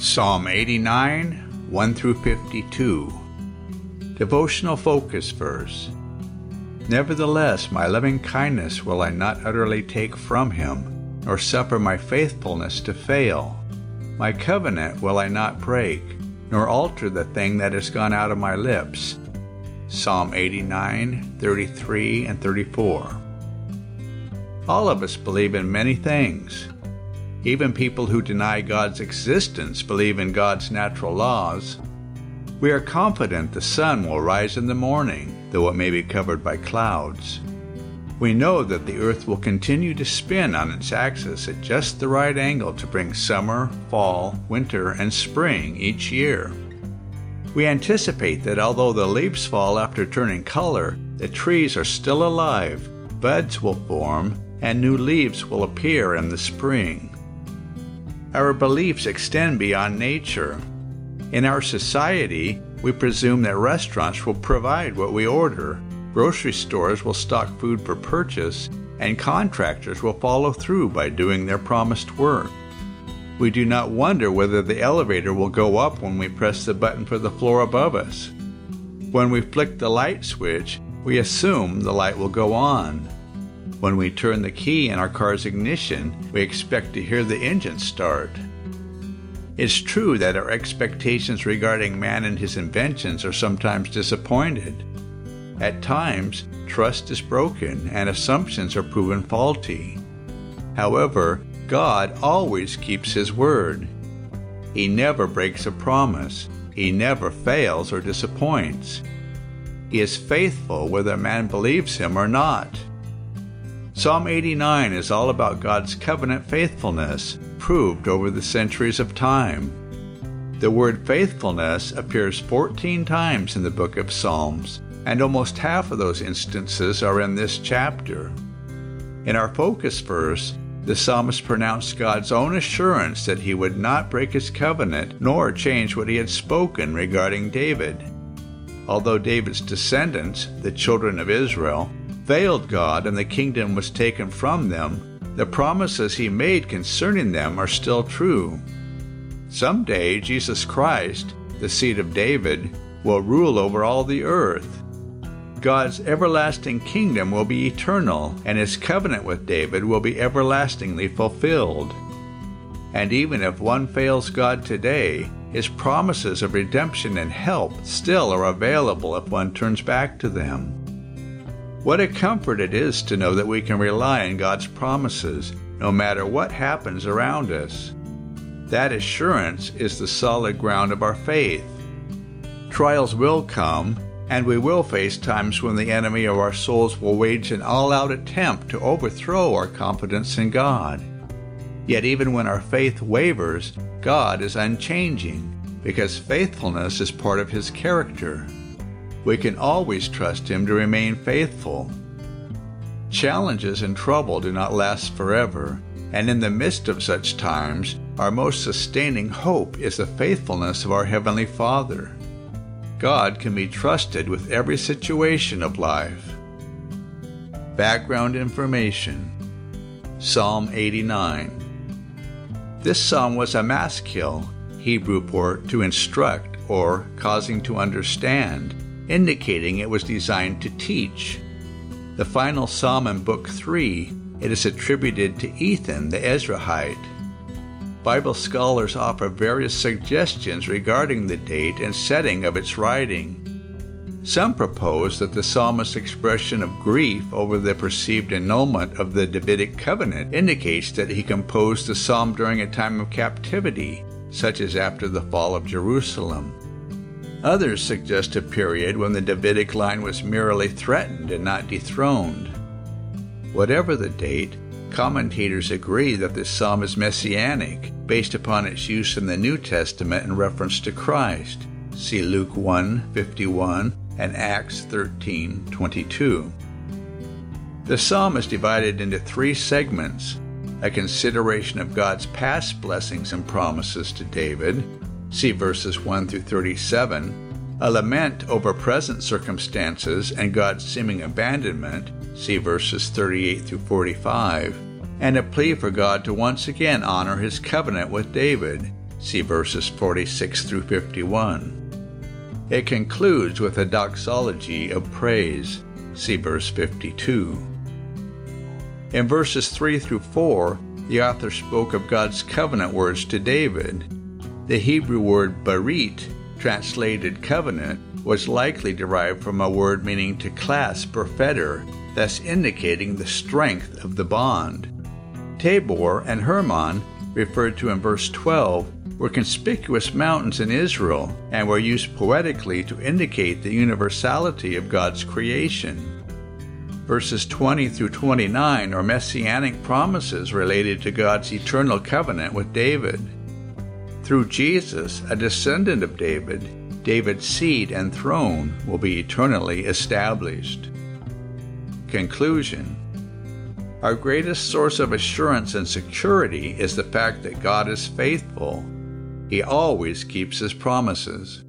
Psalm 89, 1 through 52. Devotional focus verse. Nevertheless, my loving kindness will I not utterly take from him, nor suffer my faithfulness to fail. My covenant will I not break, nor alter the thing that has gone out of my lips. Psalm 89, 33, and 34. All of us believe in many things. Even people who deny God's existence believe in God's natural laws. We are confident the sun will rise in the morning, though it may be covered by clouds. We know that the earth will continue to spin on its axis at just the right angle to bring summer, fall, winter, and spring each year. We anticipate that although the leaves fall after turning color, the trees are still alive, buds will form, and new leaves will appear in the spring. Our beliefs extend beyond nature. In our society, we presume that restaurants will provide what we order, grocery stores will stock food for purchase, and contractors will follow through by doing their promised work. We do not wonder whether the elevator will go up when we press the button for the floor above us. When we flick the light switch, we assume the light will go on. When we turn the key in our car's ignition, we expect to hear the engine start. It's true that our expectations regarding man and his inventions are sometimes disappointed. At times, trust is broken and assumptions are proven faulty. However, God always keeps His word. He never breaks a promise. He never fails or disappoints. He is faithful whether man believes him or not. Psalm 89 is all about God's covenant faithfulness, proved over the centuries of time. The word faithfulness appears 14 times in the book of Psalms, and almost half of those instances are in this chapter. In our focus verse, the psalmist pronounced God's own assurance that he would not break his covenant nor change what he had spoken regarding David. Although David's descendants, the children of Israel, failed God and the kingdom was taken from them, the promises he made concerning them are still true. Someday, Jesus Christ, the seed of David, will rule over all the earth. God's everlasting kingdom will be eternal, and his covenant with David will be everlastingly fulfilled. And even if one fails God today, his promises of redemption and help still are available if one turns back to them. What a comfort it is to know that we can rely on God's promises no matter what happens around us. That assurance is the solid ground of our faith. Trials will come, and we will face times when the enemy of our souls will wage an all out attempt to overthrow our confidence in God. Yet, even when our faith wavers, God is unchanging because faithfulness is part of His character we can always trust Him to remain faithful. Challenges and trouble do not last forever, and in the midst of such times, our most sustaining hope is the faithfulness of our Heavenly Father. God can be trusted with every situation of life. Background information Psalm 89 This psalm was a maskil, Hebrew for to instruct or causing to understand indicating it was designed to teach. The final psalm in Book 3, it is attributed to Ethan the Ezrahite. Bible scholars offer various suggestions regarding the date and setting of its writing. Some propose that the psalmist's expression of grief over the perceived annulment of the Davidic covenant indicates that he composed the psalm during a time of captivity, such as after the fall of Jerusalem. Others suggest a period when the Davidic line was merely threatened and not dethroned. Whatever the date, commentators agree that this psalm is messianic, based upon its use in the New Testament in reference to Christ. See Luke 1:51 and Acts 13:22. The psalm is divided into three segments: a consideration of God's past blessings and promises to David, see verses 1 through 37, a lament over present circumstances and God's seeming abandonment, see verses 38 through 45, and a plea for God to once again honor his covenant with David, See verses 46 through 51. It concludes with a doxology of praise. See verse 52. In verses 3 through 4, the author spoke of God's covenant words to David. The Hebrew word barit, translated covenant, was likely derived from a word meaning to clasp or fetter, thus indicating the strength of the bond. Tabor and Hermon, referred to in verse 12, were conspicuous mountains in Israel and were used poetically to indicate the universality of God's creation. Verses 20 through 29 are messianic promises related to God's eternal covenant with David. Through Jesus, a descendant of David, David's seed and throne will be eternally established. Conclusion Our greatest source of assurance and security is the fact that God is faithful. He always keeps his promises.